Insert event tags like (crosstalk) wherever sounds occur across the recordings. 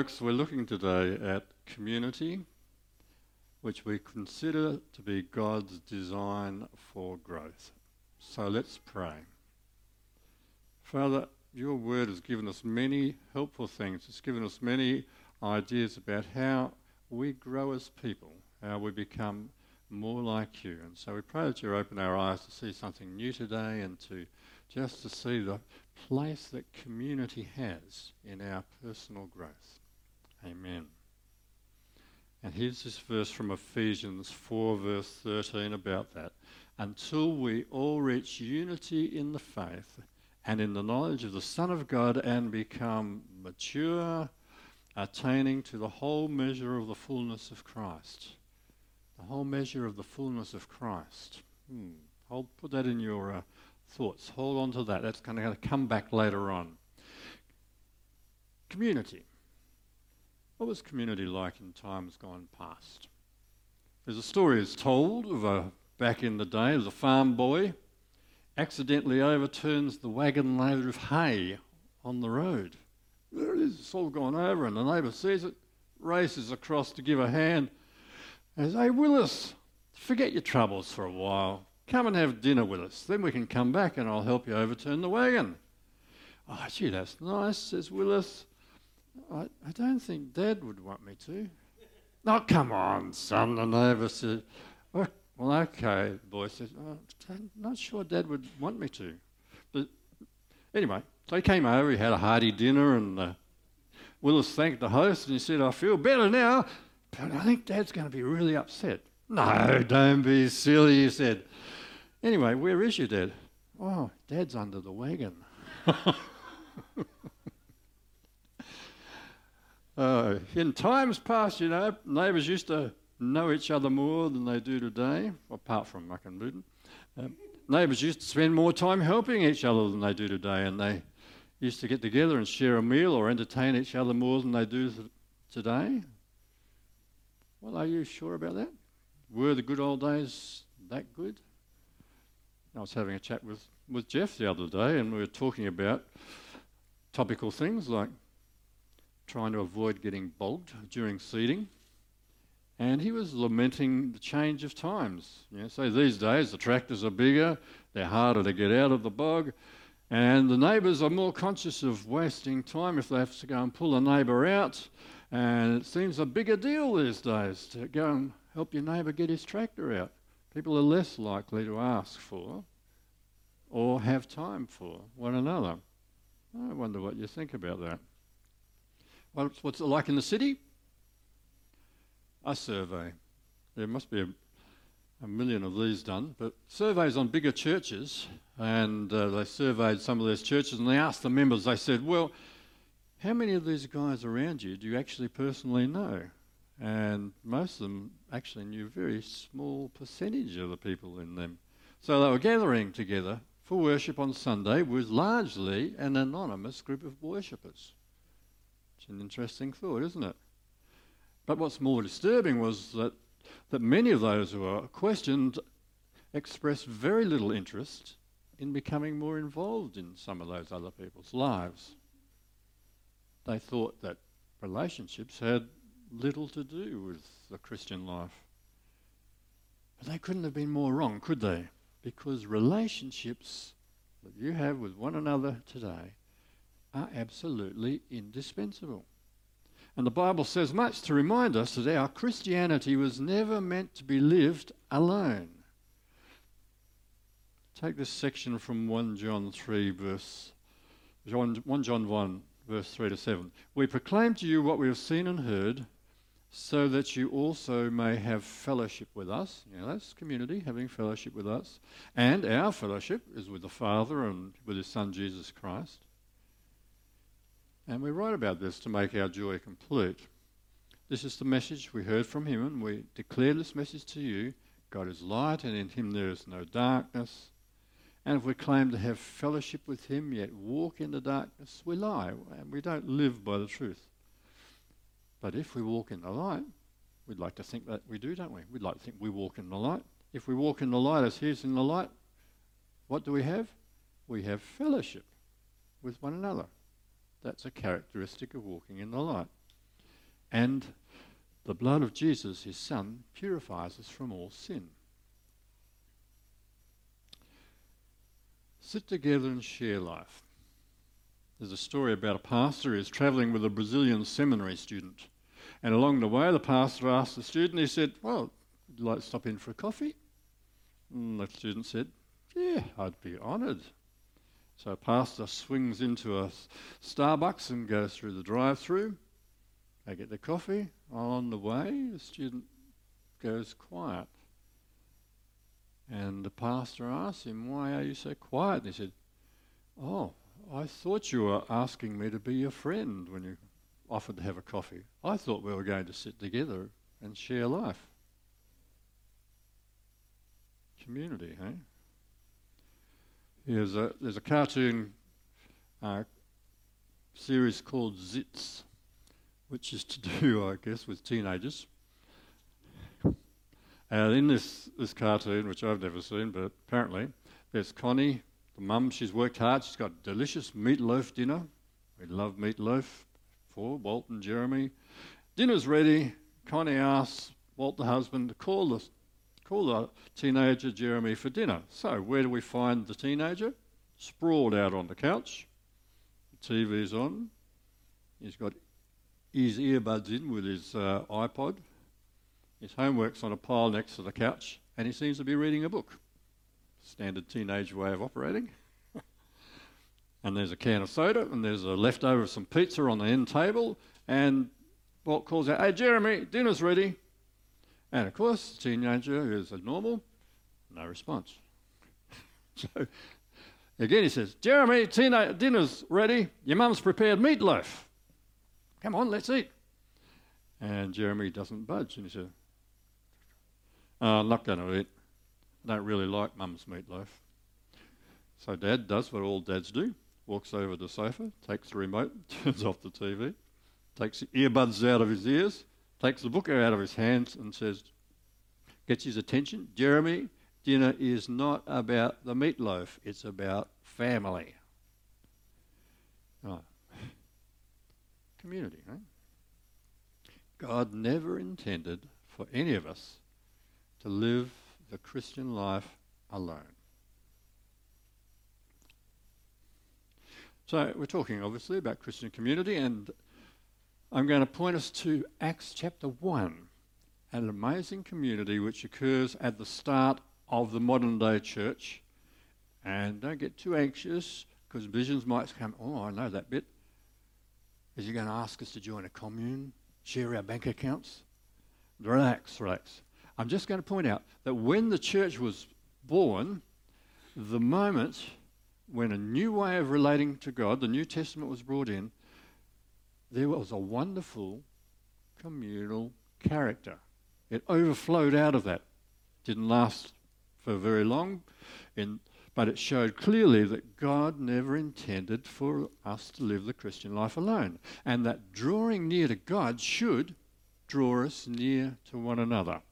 Folks, we're looking today at community, which we consider to be God's design for growth. So let's pray. Father, your word has given us many helpful things. It's given us many ideas about how we grow as people, how we become more like you. And so we pray that you open our eyes to see something new today and to just to see the place that community has in our personal growth. Amen. And here's this verse from Ephesians 4, verse 13 about that. Until we all reach unity in the faith and in the knowledge of the Son of God and become mature, attaining to the whole measure of the fullness of Christ. The whole measure of the fullness of Christ. Hmm. I'll put that in your uh, thoughts. Hold on to that. That's going to come back later on. Community. What was community like in times gone past? There's a story is told of a back in the day as a farm boy accidentally overturns the wagon load of hay on the road. There it is, it's all gone over, and the neighbour sees it, races across to give a hand, and says, Hey, Willis, forget your troubles for a while. Come and have dinner with us. Then we can come back and I'll help you overturn the wagon. Oh, gee, that's nice, says Willis. I, I don't think Dad would want me to. Oh, come on, son, the neighbour said. Oh, well, okay, the boy said, oh, I'm not sure Dad would want me to. But anyway, so he came over, he had a hearty dinner, and uh, Willis thanked the host and he said, I feel better now, but I think Dad's going to be really upset. No, don't be silly, he said. Anyway, where is your dad? Oh, dad's under the wagon. (laughs) uh, in times past, you know, neighbours used to know each other more than they do today, apart from Muck and Luton. Um, neighbours used to spend more time helping each other than they do today, and they used to get together and share a meal or entertain each other more than they do th- today. Well, are you sure about that? Were the good old days that good? I was having a chat with, with Jeff the other day, and we were talking about topical things like trying to avoid getting bogged during seeding. And he was lamenting the change of times. You know, so these days the tractors are bigger, they're harder to get out of the bog, and the neighbours are more conscious of wasting time if they have to go and pull a neighbour out. And it seems a bigger deal these days to go and help your neighbour get his tractor out people are less likely to ask for or have time for one another. I wonder what you think about that. What's, what's it like in the city? A survey. There must be a, a million of these done, but surveys on bigger churches, and uh, they surveyed some of those churches and they asked the members, they said, Well, how many of these guys around you do you actually personally know? and most of them actually knew a very small percentage of the people in them. So they were gathering together for worship on Sunday with largely an anonymous group of worshippers. An interesting thought, isn't it? But what's more disturbing was that, that many of those who were questioned expressed very little interest in becoming more involved in some of those other people's lives. They thought that relationships had little to do with the Christian life. But they couldn't have been more wrong, could they? Because relationships that you have with one another today are absolutely indispensable. And the Bible says much to remind us that our Christianity was never meant to be lived alone. Take this section from 1 John 3, verse John, 1 John 1, verse 3 to 7. We proclaim to you what we have seen and heard so that you also may have fellowship with us. You know, that's community, having fellowship with us. And our fellowship is with the Father and with His Son Jesus Christ. And we write about this to make our joy complete. This is the message we heard from Him, and we declare this message to you God is light, and in Him there is no darkness. And if we claim to have fellowship with Him, yet walk in the darkness, we lie, and we don't live by the truth. But if we walk in the light, we'd like to think that we do, don't we? We'd like to think we walk in the light. If we walk in the light as He's in the light, what do we have? We have fellowship with one another. That's a characteristic of walking in the light. And the blood of Jesus, his Son, purifies us from all sin. Sit together and share life. There's a story about a pastor who's travelling with a Brazilian seminary student. And along the way, the pastor asked the student, he said, Well, would you like to stop in for a coffee? And the student said, Yeah, I'd be honoured. So a pastor swings into a Starbucks and goes through the drive through. They get the coffee. On the way, the student goes quiet. And the pastor asks him, Why are you so quiet? And he said, Oh, I thought you were asking me to be your friend when you offered to have a coffee. I thought we were going to sit together and share life. Community, hey? There's a, there's a cartoon uh, series called Zits, which is to (laughs) do, I guess, with teenagers. And in this, this cartoon, which I've never seen, but apparently, there's Connie, the mum. She's worked hard. She's got delicious meatloaf dinner. We love meatloaf for Walt and Jeremy. Dinner's ready. Connie asks Walt, the husband, to call the, call the teenager Jeremy for dinner. So, where do we find the teenager? Sprawled out on the couch. The TV's on. He's got his earbuds in with his uh, iPod. His homework's on a pile next to the couch, and he seems to be reading a book. Standard teenage way of operating. (laughs) and there's a can of soda, and there's a leftover of some pizza on the end table, and Walt calls out, Hey, Jeremy, dinner's ready. And of course, the teenager is normal, no response. (laughs) so again, he says, Jeremy, tina- uh, dinner's ready. Your mum's prepared meatloaf. Come on, let's eat. And Jeremy doesn't budge, and he says, oh, I'm not going to eat. I don't really like mum's meatloaf. So dad does what all dads do walks over to the sofa, takes the remote, (laughs) turns off the TV, takes the earbuds out of his ears, takes the book out of his hands, and says, gets his attention. Jeremy, dinner is not about the meatloaf, it's about family. Oh. Community, right? God never intended for any of us to live the Christian life alone. So, we're talking obviously about Christian community, and I'm going to point us to Acts chapter 1, an amazing community which occurs at the start of the modern day church. And don't get too anxious because visions might come, oh, I know that bit. Is he going to ask us to join a commune, share our bank accounts? Relax, relax. I'm just going to point out that when the church was born, the moment when a new way of relating to God, the New Testament was brought in, there was a wonderful communal character. It overflowed out of that. Didn't last for very long, in, but it showed clearly that God never intended for us to live the Christian life alone, and that drawing near to God should draw us near to one another.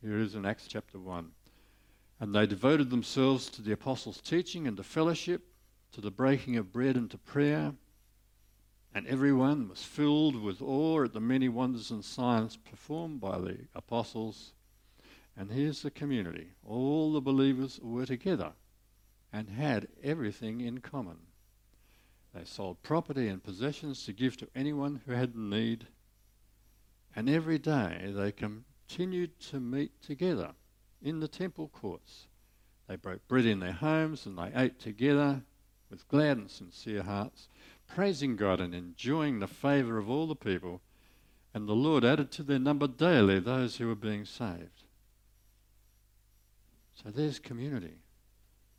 Here it is in Acts chapter 1. And they devoted themselves to the apostles' teaching and to fellowship, to the breaking of bread and to prayer. And everyone was filled with awe at the many wonders and signs performed by the apostles. And here's the community. All the believers were together and had everything in common. They sold property and possessions to give to anyone who had need. And every day they continued to meet together in the temple courts. They broke bread in their homes and they ate together with glad and sincere hearts, praising God and enjoying the favour of all the people. And the Lord added to their number daily those who were being saved. So there's community,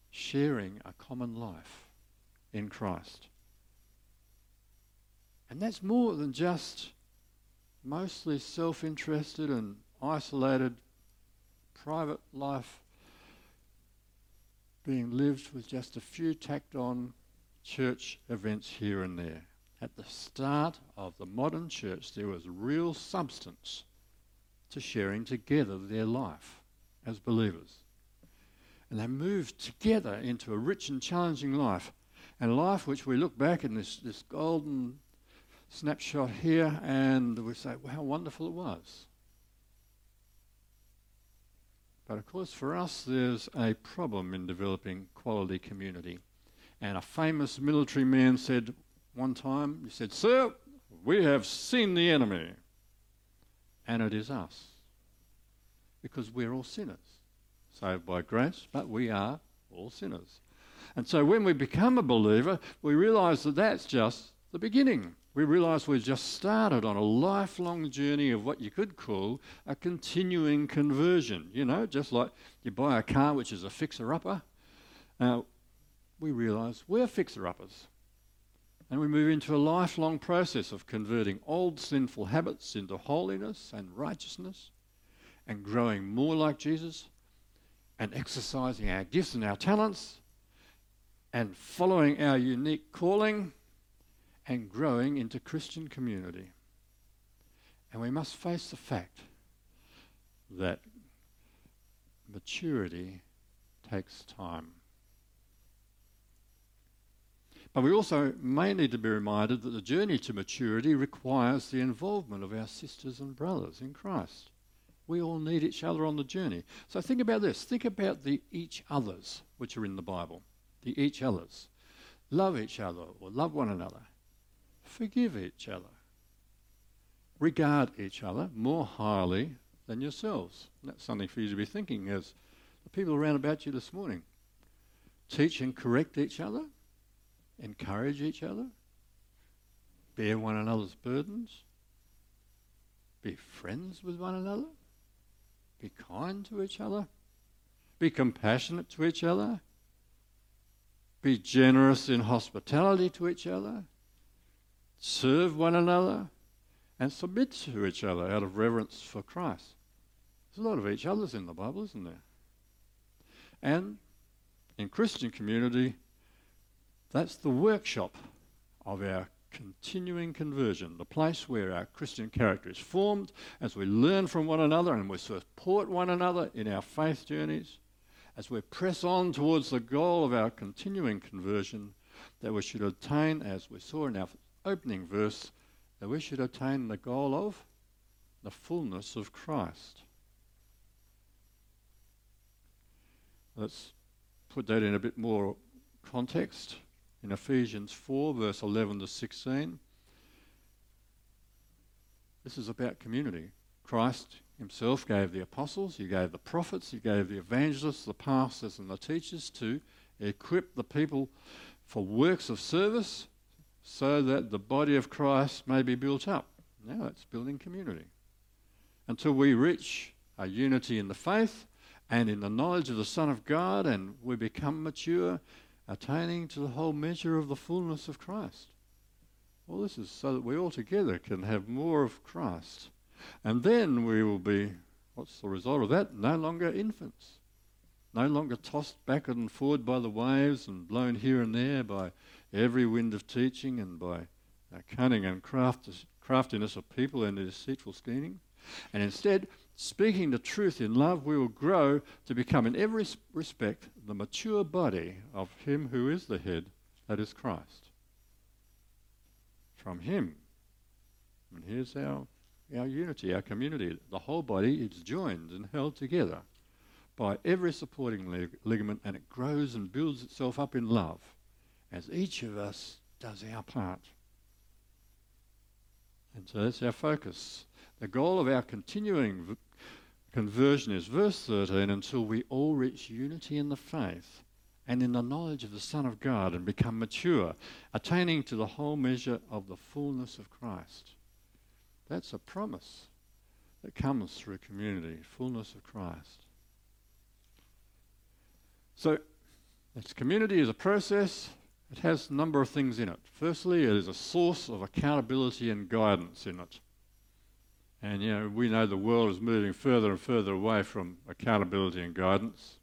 sharing a common life in Christ. And that's more than just mostly self interested and isolated, private life being lived with just a few tacked on church events here and there. At the start of the modern church, there was real substance to sharing together their life as believers. And they moved together into a rich and challenging life, and life which we look back in this, this golden snapshot here, and we say, well, how wonderful it was. But of course, for us, there's a problem in developing quality community. And a famous military man said one time, he said, Sir, we have seen the enemy, and it is us. Because we're all sinners, saved by grace, but we are all sinners. And so when we become a believer, we realize that that's just the beginning. We realize we've just started on a lifelong journey of what you could call a continuing conversion. You know, just like you buy a car which is a fixer upper. Now, uh, we realize we're fixer uppers. And we move into a lifelong process of converting old sinful habits into holiness and righteousness and growing more like Jesus and exercising our gifts and our talents and following our unique calling and growing into Christian community. And we must face the fact that maturity takes time. But we also may need to be reminded that the journey to maturity requires the involvement of our sisters and brothers in Christ. We all need each other on the journey. So think about this. Think about the each others which are in the Bible. The each others. Love each other or love one another. Forgive each other. Regard each other more highly than yourselves. And that's something for you to be thinking as the people around about you this morning. Teach and correct each other. Encourage each other. Bear one another's burdens. Be friends with one another. Be kind to each other. Be compassionate to each other. Be generous in hospitality to each other serve one another, and submit to each other out of reverence for Christ. There's a lot of each others in the Bible, isn't there? And in Christian community, that's the workshop of our continuing conversion, the place where our Christian character is formed as we learn from one another and we support one another in our faith journeys, as we press on towards the goal of our continuing conversion that we should attain, as we saw in our opening verse that we should attain the goal of the fullness of Christ. Let's put that in a bit more context. In Ephesians 4, verse 11 to 16, this is about community. Christ himself gave the apostles, he gave the prophets, he gave the evangelists, the pastors, and the teachers to equip the people for works of service so that the body of Christ may be built up. Now it's building community. Until we reach a unity in the faith and in the knowledge of the Son of God and we become mature, attaining to the whole measure of the fullness of Christ. Well, this is so that we all together can have more of Christ. And then we will be, what's the result of that? No longer infants. No longer tossed back and forward by the waves and blown here and there by every wind of teaching and by cunning and craftiness of people and their deceitful scheming. And instead, speaking the truth in love, we will grow to become, in every respect, the mature body of Him who is the head, that is Christ. From Him. And here's our, our unity, our community. The whole body is joined and held together by every supporting lig- ligament, and it grows and builds itself up in love as each of us does our part. And so that's our focus. The goal of our continuing conversion is verse 13 until we all reach unity in the faith and in the knowledge of the Son of God and become mature, attaining to the whole measure of the fullness of Christ. That's a promise that comes through community, fullness of Christ. So, this community is a process, it has a number of things in it. Firstly, it is a source of accountability and guidance in it. And you know, we know the world is moving further and further away from accountability and guidance.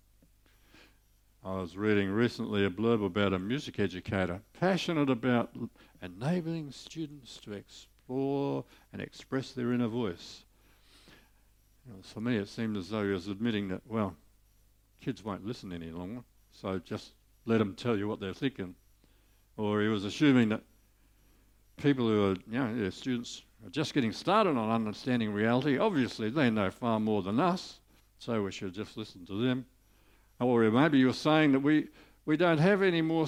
I was reading recently a blurb about a music educator passionate about enabling students to explore and express their inner voice. You know, for me, it seemed as though he was admitting that, well, kids won't listen any longer, so just let them tell you what they're thinking or he was assuming that people who are, you know, students are just getting started on understanding reality. Obviously, they know far more than us, so we should just listen to them. Oh, or maybe you're saying that we, we don't have any more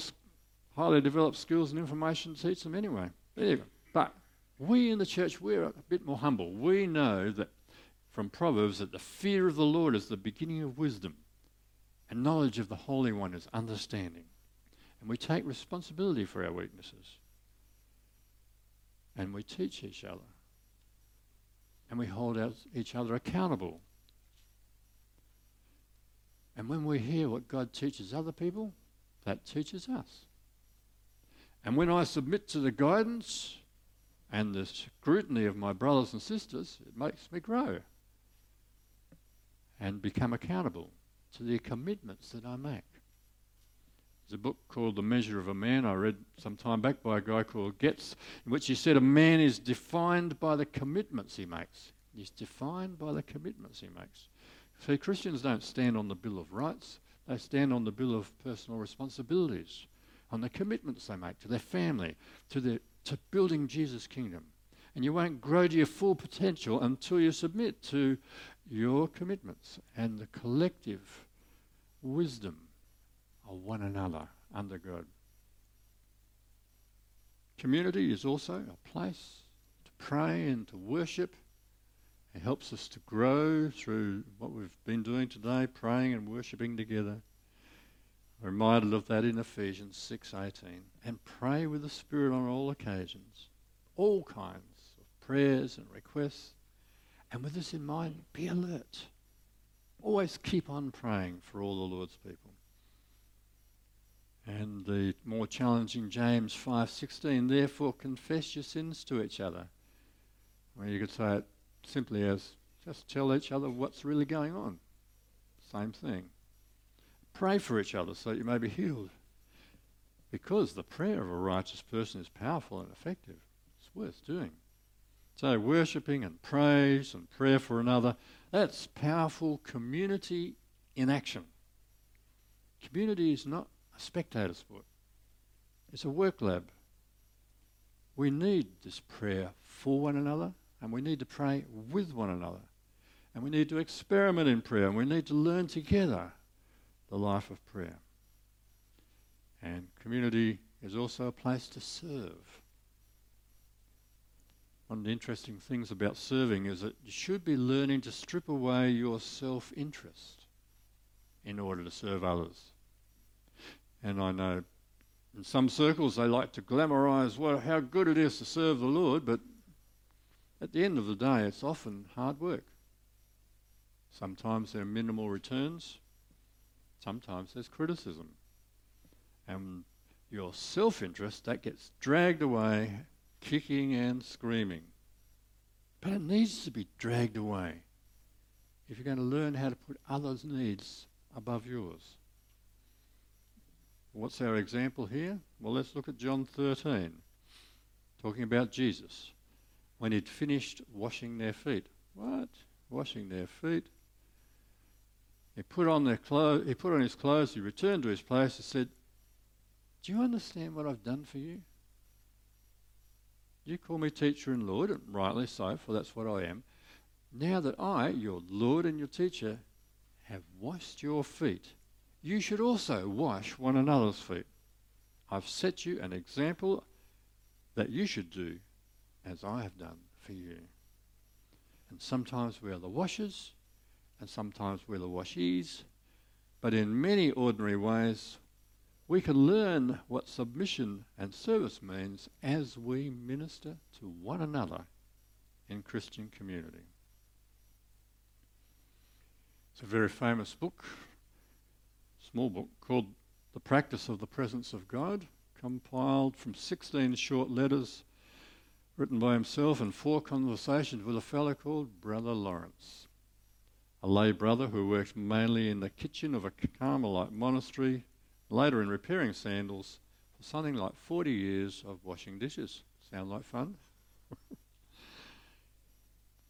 highly developed skills and information to teach them anyway. But we in the church, we're a bit more humble. We know that from Proverbs that the fear of the Lord is the beginning of wisdom, and knowledge of the Holy One is understanding. And we take responsibility for our weaknesses. And we teach each other. And we hold each other accountable. And when we hear what God teaches other people, that teaches us. And when I submit to the guidance and the scrutiny of my brothers and sisters, it makes me grow and become accountable to the commitments that I make. There's a book called The Measure of a Man I read some time back by a guy called Getz, in which he said a man is defined by the commitments he makes. He's defined by the commitments he makes. See, Christians don't stand on the Bill of Rights, they stand on the Bill of Personal Responsibilities, on the commitments they make to their family, to, their, to building Jesus' kingdom. And you won't grow to your full potential until you submit to your commitments and the collective wisdom of one another under God. Community is also a place to pray and to worship. It helps us to grow through what we've been doing today, praying and worshipping together. I'm reminded of that in Ephesians 6:18. And pray with the Spirit on all occasions, all kinds of prayers and requests. And with this in mind, be alert. Always keep on praying for all the Lord's people. And the more challenging James 5:16, therefore confess your sins to each other. Well, you could say it simply as just tell each other what's really going on. Same thing. Pray for each other so that you may be healed. Because the prayer of a righteous person is powerful and effective. It's worth doing. So, worshipping and praise and prayer for another, that's powerful community in action. Community is not spectator sport. It's a work lab. We need this prayer for one another, and we need to pray with one another. And we need to experiment in prayer, and we need to learn together the life of prayer. And community is also a place to serve. One of the interesting things about serving is that you should be learning to strip away your self interest in order to serve others. And I know in some circles they like to glamorize well, how good it is to serve the Lord, but at the end of the day, it's often hard work. Sometimes there are minimal returns, sometimes there's criticism. And your self interest, that gets dragged away, kicking and screaming. But it needs to be dragged away if you're going to learn how to put others' needs above yours. What's our example here? Well, let's look at John 13, talking about Jesus when he'd finished washing their feet. What? Washing their feet? He put on their clothes. He put on his clothes. He returned to his place and said, "Do you understand what I've done for you? You call me teacher and Lord, and rightly so, for that's what I am. Now that I, your Lord and your teacher, have washed your feet." You should also wash one another's feet. I've set you an example that you should do as I have done for you. And sometimes we are the washers, and sometimes we're the washees, but in many ordinary ways, we can learn what submission and service means as we minister to one another in Christian community. It's a very famous book small book called The Practice of the Presence of God, compiled from 16 short letters written by himself and four conversations with a fellow called Brother Lawrence, a lay brother who worked mainly in the kitchen of a Carmelite monastery, later in repairing sandals, for something like 40 years of washing dishes. Sound like fun? (laughs)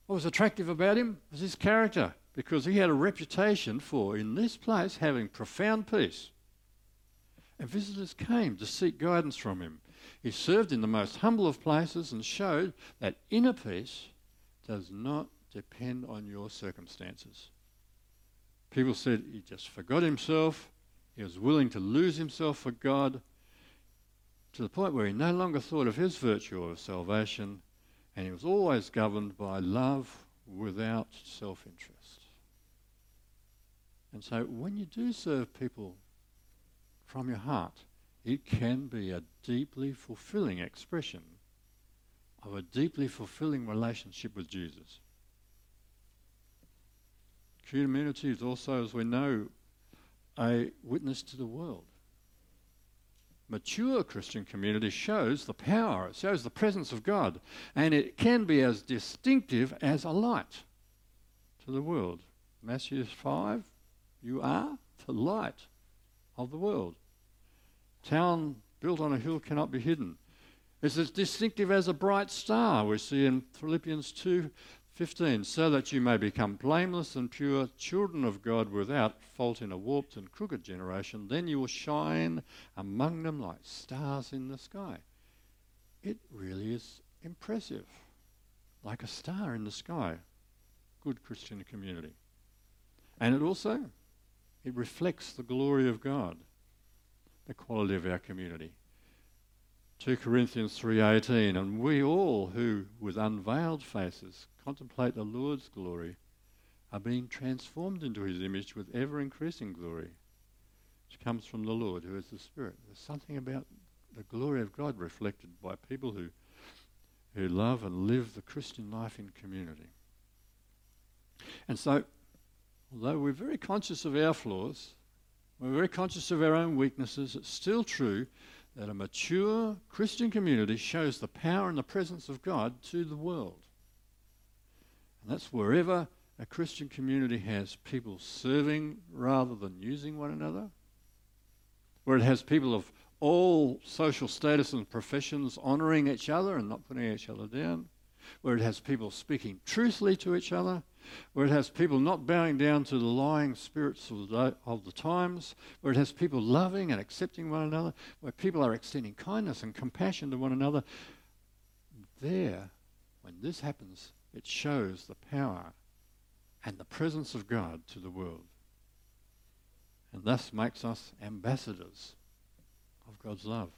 what was attractive about him was his character because he had a reputation for, in this place, having profound peace. And visitors came to seek guidance from him. He served in the most humble of places and showed that inner peace does not depend on your circumstances. People said he just forgot himself, he was willing to lose himself for God to the point where he no longer thought of his virtue or salvation, and he was always governed by love without self interest. And so when you do serve people from your heart, it can be a deeply fulfilling expression of a deeply fulfilling relationship with Jesus. Community is also, as we know, a witness to the world. Mature Christian community shows the power, it shows the presence of God, and it can be as distinctive as a light to the world. Matthew 5 you are the light of the world. Town built on a hill cannot be hidden. It's as distinctive as a bright star we see in Philippians 2:15, so that you may become blameless and pure children of God without fault in a warped and crooked generation. Then you will shine among them like stars in the sky. It really is impressive, like a star in the sky. Good Christian community. And it also it reflects the glory of God, the quality of our community. 2 Corinthians 3:18 and we all who with unveiled faces contemplate the Lord's glory are being transformed into his image with ever increasing glory which comes from the Lord who is the spirit there's something about the glory of God reflected by people who who love and live the Christian life in community and so although we're very conscious of our flaws, we're very conscious of our own weaknesses, it's still true that a mature Christian community shows the power and the presence of God to the world. And that's wherever a Christian community has people serving rather than using one another, where it has people of all social status and professions honouring each other and not putting each other down, where it has people speaking truthfully to each other, where it has people not bowing down to the lying spirits of the, of the times, where it has people loving and accepting one another, where people are extending kindness and compassion to one another. There, when this happens, it shows the power and the presence of God to the world. And thus makes us ambassadors of God's love.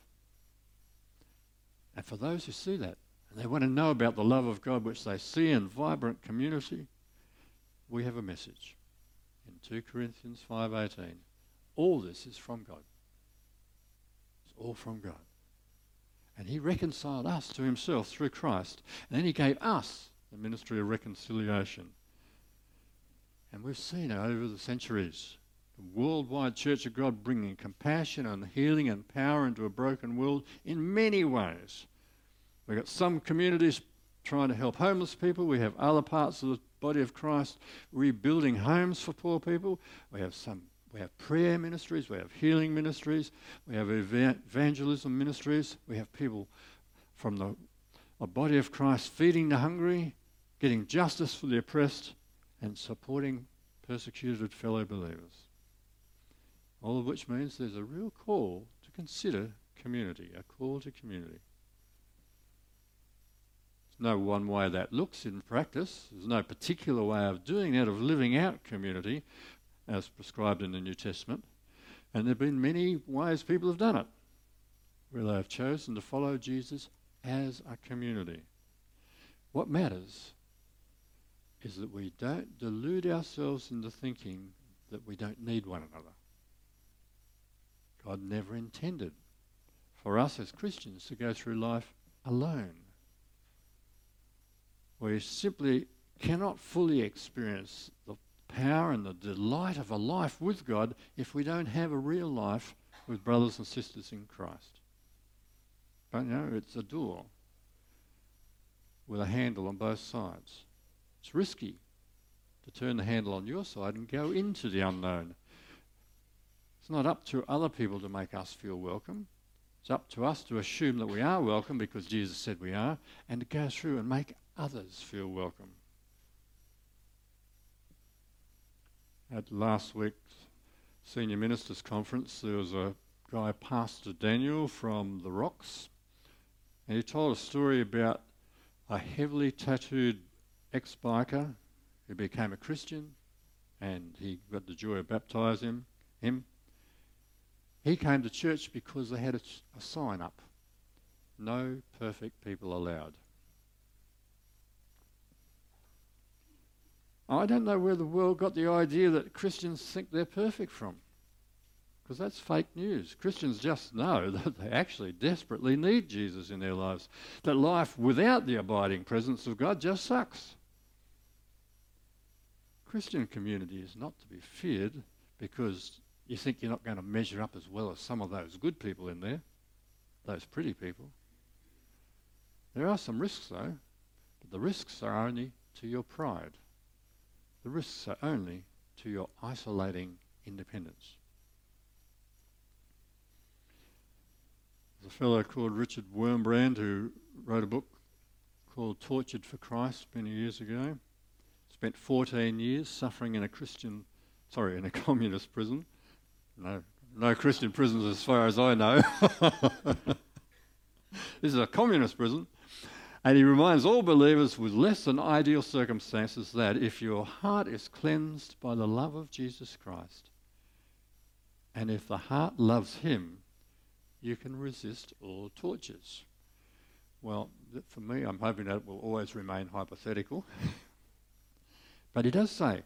And for those who see that, and they want to know about the love of God which they see in vibrant community, we have a message in 2 Corinthians 5:18. All this is from God. It's all from God. And he reconciled us to himself through Christ, and then he gave us the ministry of reconciliation. And we've seen over the centuries. The worldwide Church of God bringing compassion and healing and power into a broken world in many ways. We've got some communities trying to help homeless people. We have other parts of the body of Christ rebuilding homes for poor people. We have some we have prayer ministries, we have healing ministries, we have evangelism ministries, we have people from the, the body of Christ feeding the hungry, getting justice for the oppressed, and supporting persecuted fellow believers. All of which means there's a real call to consider community, a call to community no one way that looks in practice. There's no particular way of doing that, of living out community as prescribed in the New Testament. And there have been many ways people have done it, where they have chosen to follow Jesus as a community. What matters is that we don't delude ourselves into thinking that we don't need one another. God never intended for us as Christians to go through life alone. We simply cannot fully experience the power and the delight of a life with God if we don't have a real life with brothers and sisters in Christ. But you know, it's a door with a handle on both sides. It's risky to turn the handle on your side and go into the unknown. It's not up to other people to make us feel welcome. It's up to us to assume that we are welcome because Jesus said we are and to go through and make others feel welcome. At last week's Senior Ministers Conference, there was a guy, Pastor Daniel from the Rocks, And he told a story about a heavily tattooed ex biker who became a Christian and he got the joy of baptizing him. He came to church because they had a, a sign up no perfect people allowed. I don't know where the world got the idea that Christians think they're perfect from. Because that's fake news. Christians just know (laughs) that they actually desperately need Jesus in their lives. That life without the abiding presence of God just sucks. Christian community is not to be feared because you think you're not going to measure up as well as some of those good people in there, those pretty people. There are some risks though, but the risks are only to your pride. The risks are only to your isolating independence. There's a fellow called Richard Wurmbrand who wrote a book called Tortured for Christ many years ago. Spent 14 years suffering in a Christian, sorry, in a (laughs) communist prison. No, no Christian prisons as far as I know. (laughs) this is a communist prison. And he reminds all believers with less than ideal circumstances that if your heart is cleansed by the love of Jesus Christ, and if the heart loves him, you can resist all tortures. Well, for me, I'm hoping that it will always remain hypothetical. (laughs) but he does say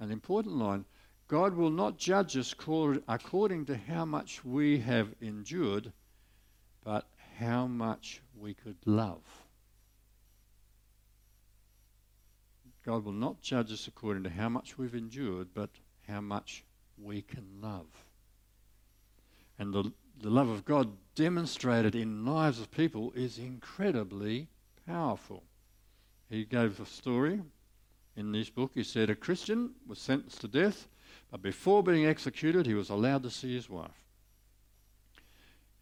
an important line God will not judge us according to how much we have endured, but how much we could love. God will not judge us according to how much we've endured, but how much we can love. And the, the love of God demonstrated in lives of people is incredibly powerful. He gave a story in this book. He said a Christian was sentenced to death, but before being executed, he was allowed to see his wife.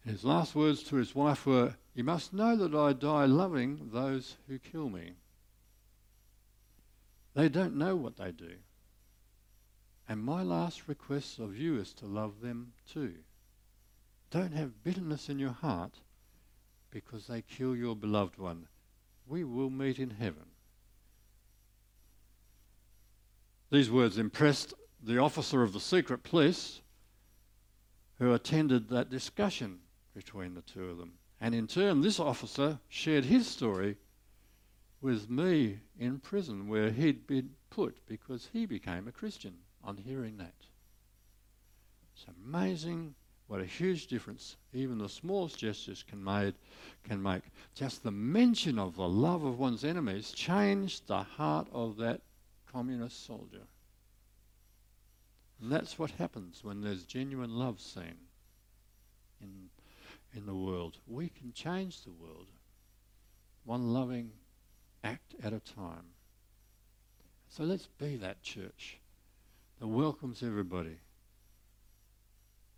His last words to his wife were, You must know that I die loving those who kill me. They don't know what they do. And my last request of you is to love them too. Don't have bitterness in your heart because they kill your beloved one. We will meet in heaven. These words impressed the officer of the secret police who attended that discussion between the two of them. And in turn, this officer shared his story with me in prison where he'd been put because he became a Christian on hearing that. It's amazing what a huge difference even the smallest gestures can, made, can make. Just the mention of the love of one's enemies changed the heart of that communist soldier. And that's what happens when there's genuine love seen in, in the world. We can change the world. One loving act at a time. So let's be that church that welcomes everybody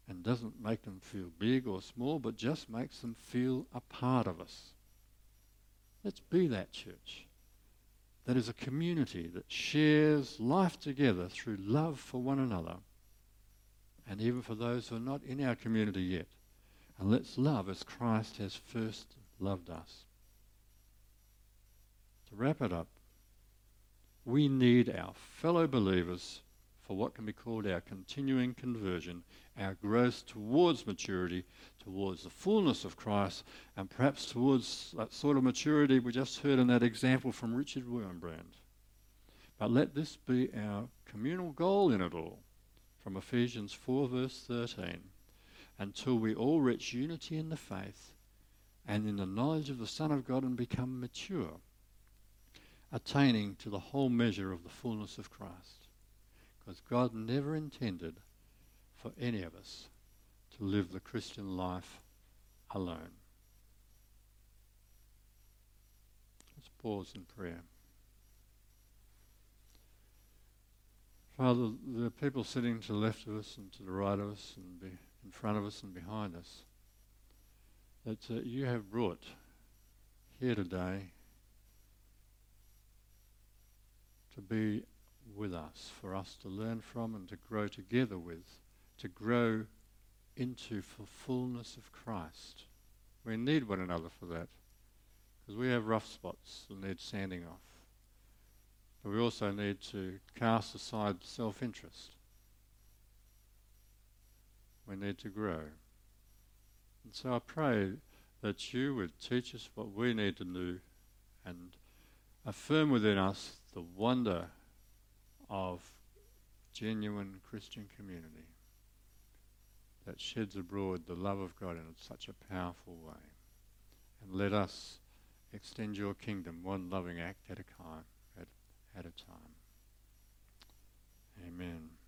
and doesn't make them feel big or small, but just makes them feel a part of us. Let's be that church that is a community that shares life together through love for one another and even for those who are not in our community yet. And let's love as Christ has first loved us. To wrap it up, we need our fellow believers for what can be called our continuing conversion, our growth towards maturity, towards the fullness of Christ, and perhaps towards that sort of maturity we just heard in that example from Richard Wurmbrand. But let this be our communal goal in it all, from Ephesians 4, verse 13, until we all reach unity in the faith and in the knowledge of the Son of God and become mature attaining to the whole measure of the fullness of Christ. Because God never intended for any of us to live the Christian life alone. Let's pause in prayer. Father, the people sitting to the left of us and to the right of us and be in front of us and behind us that uh, you have brought here today to be with us, for us to learn from and to grow together with, to grow into the fullness of Christ. We need one another for that. because we have rough spots that need sanding off. But we also need to cast aside self interest. We need to grow. And so I pray that you would teach us what we need to do and affirm within us the wonder of genuine Christian community that sheds abroad the love of God in such a powerful way. And let us extend your kingdom one loving act at a time, at, at a time. Amen.